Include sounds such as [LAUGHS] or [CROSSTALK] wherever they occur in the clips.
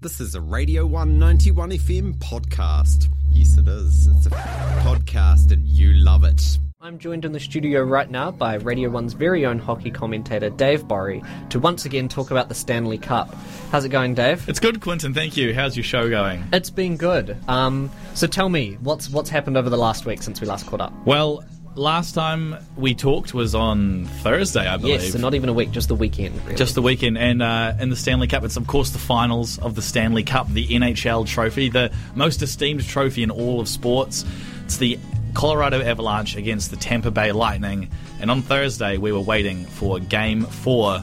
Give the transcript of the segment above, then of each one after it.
This is a Radio 191 FM podcast. Yes, it is. It's a podcast and you love it. I'm joined in the studio right now by Radio 1's very own hockey commentator Dave Borrie to once again talk about the Stanley Cup. How's it going, Dave? It's good, Quintin. Thank you. How's your show going? It's been good. Um, so tell me, what's what's happened over the last week since we last caught up? Well, last time we talked was on Thursday, I believe. Yes, so not even a week, just the weekend. Really. Just the weekend, and uh, in the Stanley Cup, it's of course the finals of the Stanley Cup, the NHL trophy, the most esteemed trophy in all of sports. It's the Colorado Avalanche against the Tampa Bay Lightning, and on Thursday we were waiting for Game Four,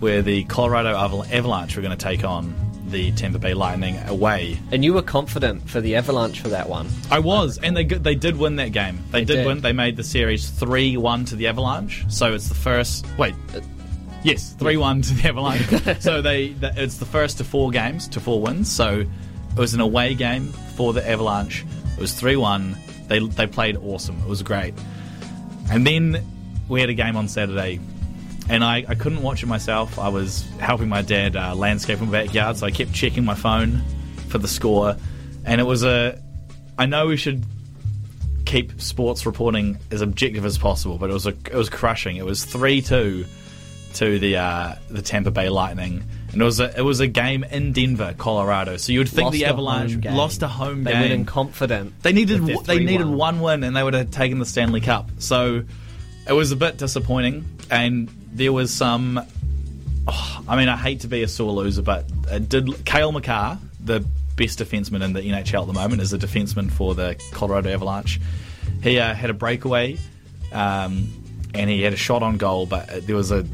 where the Colorado Avalanche were going to take on the Tampa Bay Lightning away. And you were confident for the Avalanche for that one. I was, and they they did win that game. They, They did, did. win. They made the series three one to the Avalanche. So it's the first. Wait. uh, Yes, three one to the Avalanche. [LAUGHS] so they, th it's the first to four games to four wins. So it was an away game for the Avalanche. It was three one. They they played awesome. It was great. And then we had a game on Saturday, and I, I couldn't watch it myself. I was helping my dad uh, landscape my backyard, so I kept checking my phone for the score, and it was a. I know we should keep sports reporting as objective as possible, but it was a it was crushing. It was three two to the uh, the Tampa Bay Lightning, and it was a it was a game in Denver, Colorado. So you would think Lost the Avalanche lost a home They game. went in confident. They needed they needed 3-1. one win, and they would have taken the Stanley Cup. So it was a bit disappointing, and there was some. oh, I mean, I hate to be a sore loser, but it did Cale Makar, the best defenseman in the NHL at the moment, is a defenseman for the Colorado Avalanche. He uh, had a breakaway, um, and he had a shot on goal, but there was a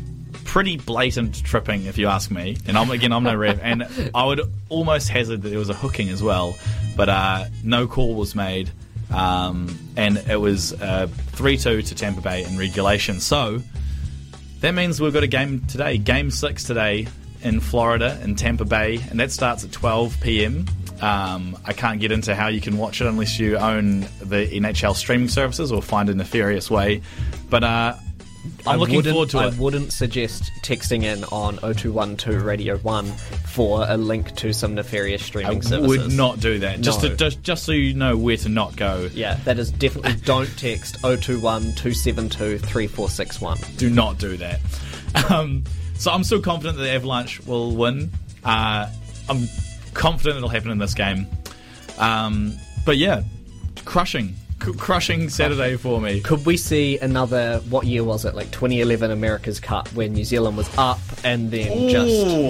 pretty blatant tripping, if you ask me. And I'm again, I'm no ref, and I would almost hazard that there was a hooking as well, but uh, no call was made, um, and it was uh, three two to Tampa Bay in regulation. So that means we've got a game today, game six today in Florida in Tampa Bay, and that starts at 12 p.m. Um, I can't get into how you can watch it unless you own the NHL streaming services or find a nefarious way, but. Uh, I'm I looking wouldn't- forward to I it. wouldn't suggest texting in on 0212 Radio 1 for a link to some nefarious streaming service. I services. would not do that. Just No. to, just just so you know where to not go. Yeah, that is definitely [LAUGHS] don't text 021 272 3461. Do not do that. Um, so I'm still confident that the Avalanche will win. Uh, I'm confident it'll happen in this game. Um, but yeah, crushing, C- crushing Saturday for me. Could we see another, what year was it? Like 2011 America's Cup where New Zealand was up and then just,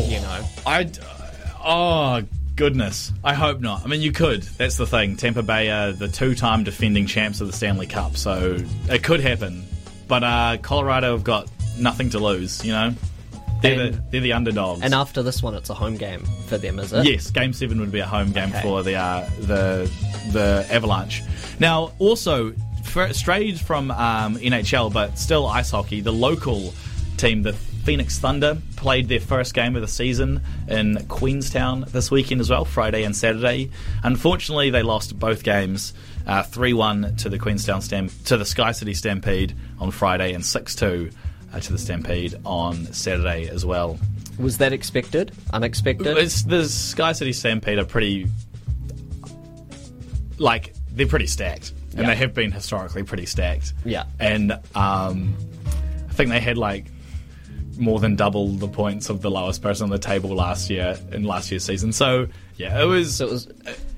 you know. I oh goodness, I hope not. I mean, you could. That's the thing. Tampa Bay are the two-time defending champs of the Stanley Cup, so it could happen. But uh, Colorado have got nothing to lose. You know, they're the they're the underdogs. And after this one, it's a home game for them, is it? Yes, Game Seven would be a home game Okay. for the uh, the the Avalanche. Now, also for, strayed from um, NHL, but still ice hockey. The local team, the Phoenix Thunder, played their first game of the season in Queenstown this weekend as well, Friday and Saturday. Unfortunately, they lost both games. uh, Three one to the Queenstown Stamp to the Sky City Stampede on Friday, and six two to the Stampede on Saturday as well. Was that expected? Unexpected? It's the Sky City Stampede are pretty, like they're pretty stacked, and Yeah. they have been historically pretty stacked. Yeah. and um, I think they had like more than double the points of the lowest person on the table last year in last year's season. So yeah, it was. so it was.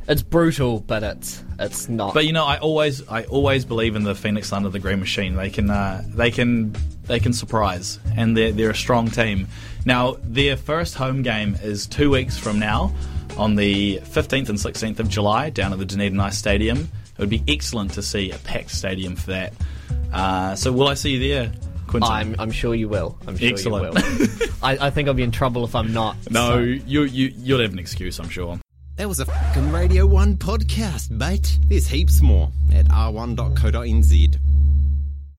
It's brutal, but it's it's not. But you know, I always I always believe in the Phoenix Thunder, the Green Machine. They can uh, they can they can surprise, and they're they're a strong team. Now their first home game is two weeks from now, on the fifteenth and sixteenth of July, down at the Dunedin Ice Stadium. It would be excellent to see a packed stadium for that. Uh, so will I see you there, Quintin? I'm I'm sure you will. I'm sure Excellent. you will. [LAUGHS] I, I think I'll be in trouble if I'm not. no, so- you you you'll have an excuse, I'm sure. That was a fucking Radio 1 podcast, mate. There's heaps more at r1.co.nz.